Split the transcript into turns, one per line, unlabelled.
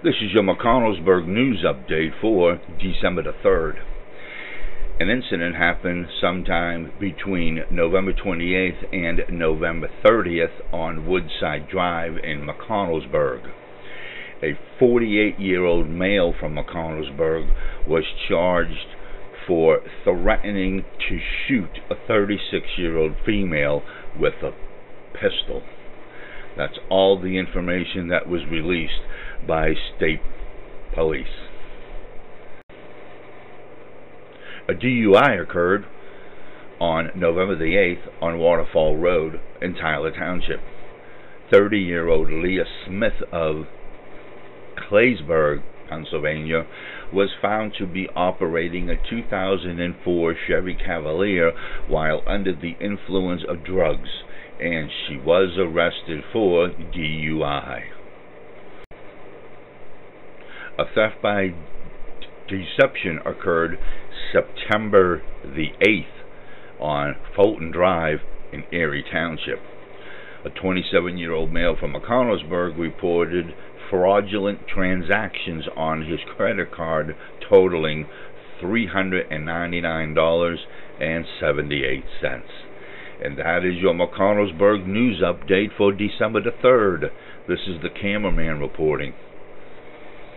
This is your McConnellsburg news update for December the 3rd. An incident happened sometime between November 28th and November 30th on Woodside Drive in McConnellsburg. A 48 year old male from McConnellsburg was charged for threatening to shoot a 36 year old female with a pistol. That's all the information that was released by state police. A DUI occurred on November the 8th on Waterfall Road in Taylor Township. 30 year old Leah Smith of Claysburg, Pennsylvania, was found to be operating a 2004 Chevy Cavalier while under the influence of drugs, and she was arrested for DUI a theft by deception occurred September the 8th on Fulton Drive in Ayr Township. A 27 year old male from McConnellsburg reported fraudulent transactions on his credit card totaling $399.78. And that is your McConnellsburg news update for December the 3rd. This is the cameraman reporting.